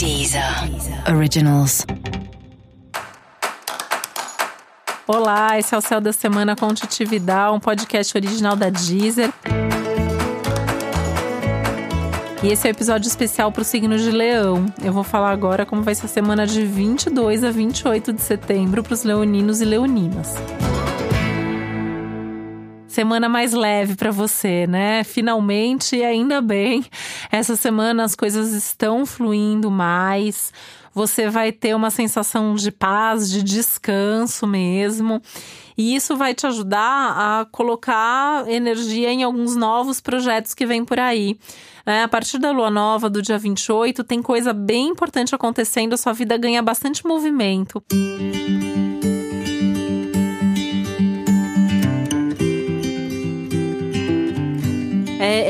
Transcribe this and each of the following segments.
Deezer Originals. Olá, esse é o Céu da Semana com Titividade, um podcast original da Deezer. E esse é o um episódio especial para o signo de Leão. Eu vou falar agora como vai ser a semana de 22 a 28 de setembro para os leoninos e leoninas semana mais leve para você, né? Finalmente, ainda bem, essa semana as coisas estão fluindo mais. Você vai ter uma sensação de paz, de descanso mesmo. E isso vai te ajudar a colocar energia em alguns novos projetos que vêm por aí. É, a partir da lua nova do dia 28, tem coisa bem importante acontecendo, a sua vida ganha bastante movimento. Música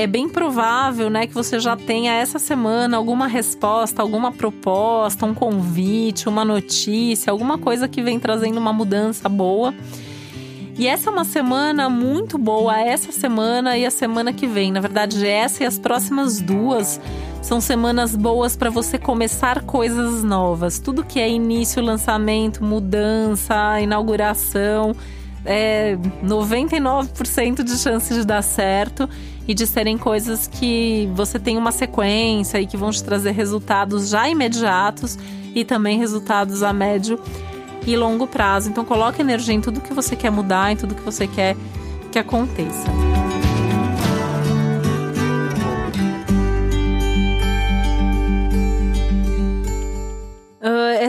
é, bem provável, né, que você já tenha essa semana alguma resposta, alguma proposta, um convite, uma notícia, alguma coisa que vem trazendo uma mudança boa. E essa é uma semana muito boa, essa semana e a semana que vem. Na verdade, essa e as próximas duas são semanas boas para você começar coisas novas. Tudo que é início, lançamento, mudança, inauguração, é 99% de chance de dar certo e de serem coisas que você tem uma sequência e que vão te trazer resultados já imediatos e também resultados a médio e longo prazo. Então coloque energia em tudo que você quer mudar, em tudo que você quer que aconteça.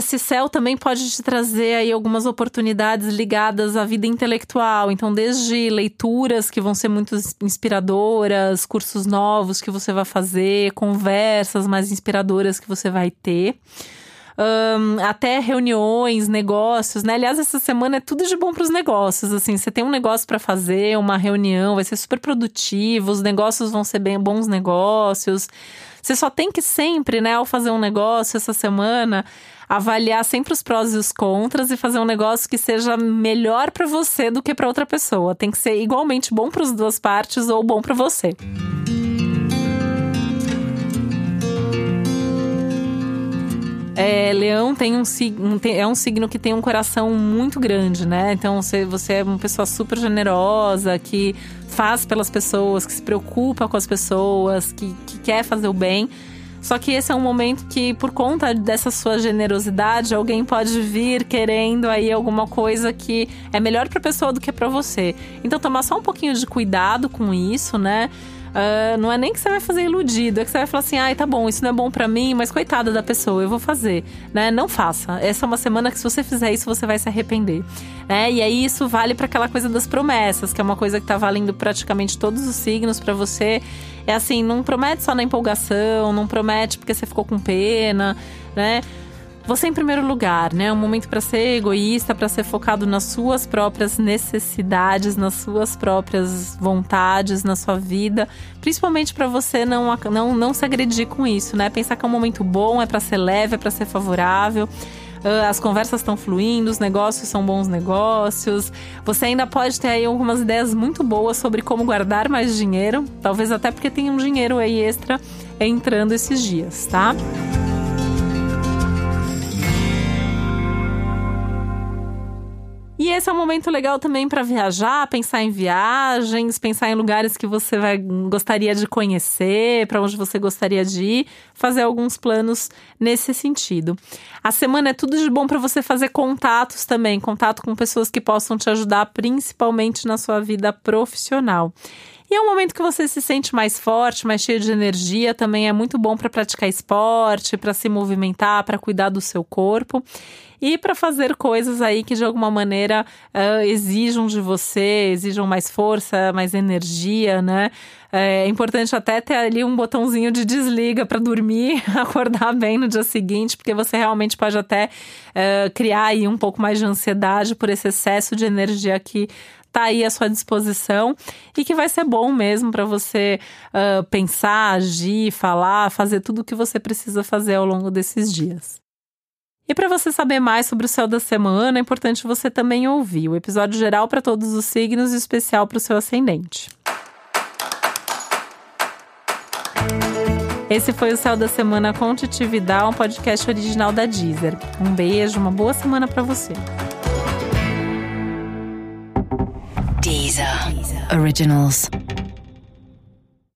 Esse céu também pode te trazer aí algumas oportunidades ligadas à vida intelectual. Então, desde leituras que vão ser muito inspiradoras, cursos novos que você vai fazer, conversas mais inspiradoras que você vai ter. Um, até reuniões, negócios, né? Aliás, essa semana é tudo de bom para os negócios. Assim, você tem um negócio para fazer, uma reunião, vai ser super produtivo, os negócios vão ser bem bons negócios. Você só tem que sempre, né, ao fazer um negócio essa semana, avaliar sempre os prós e os contras e fazer um negócio que seja melhor para você do que para outra pessoa. Tem que ser igualmente bom para as duas partes ou bom para você. É, leão tem um é um signo que tem um coração muito grande, né? Então você, você é uma pessoa super generosa, que faz pelas pessoas, que se preocupa com as pessoas, que, que quer fazer o bem. Só que esse é um momento que, por conta dessa sua generosidade, alguém pode vir querendo aí alguma coisa que é melhor para a pessoa do que para você. Então, tomar só um pouquinho de cuidado com isso, né? Uh, não é nem que você vai fazer iludido, é que você vai falar assim: ai, tá bom, isso não é bom para mim, mas coitada da pessoa, eu vou fazer. Né? Não faça. Essa é uma semana que, se você fizer isso, você vai se arrepender. Né? E aí, isso vale para aquela coisa das promessas, que é uma coisa que tá valendo praticamente todos os signos para você. É assim: não promete só na empolgação, não promete porque você ficou com pena, né? Você em primeiro lugar, né? Um momento para ser egoísta, para ser focado nas suas próprias necessidades, nas suas próprias vontades, na sua vida, principalmente para você não, não não se agredir com isso, né? Pensar que é um momento bom, é para ser leve, é para ser favorável. Uh, as conversas estão fluindo, os negócios são bons negócios. Você ainda pode ter aí algumas ideias muito boas sobre como guardar mais dinheiro, talvez até porque tem um dinheiro aí extra entrando esses dias, tá? Esse é um momento legal também para viajar, pensar em viagens, pensar em lugares que você vai, gostaria de conhecer, para onde você gostaria de ir, fazer alguns planos nesse sentido. A semana é tudo de bom para você fazer contatos também, contato com pessoas que possam te ajudar, principalmente na sua vida profissional. E é um momento que você se sente mais forte, mais cheio de energia, também é muito bom para praticar esporte, para se movimentar, para cuidar do seu corpo e para fazer coisas aí que de alguma maneira uh, exijam de você, exijam mais força, mais energia, né? É importante até ter ali um botãozinho de desliga para dormir, acordar bem no dia seguinte, porque você realmente pode até uh, criar aí um pouco mais de ansiedade por esse excesso de energia que tá aí à sua disposição e que vai ser bom mesmo para você uh, pensar, agir, falar, fazer tudo o que você precisa fazer ao longo desses dias. E para você saber mais sobre o céu da semana, é importante você também ouvir o episódio geral para todos os signos e especial para o seu ascendente. Esse foi o Céu da Semana com Titividade, um podcast original da Deezer. Um beijo, uma boa semana para você. Originals.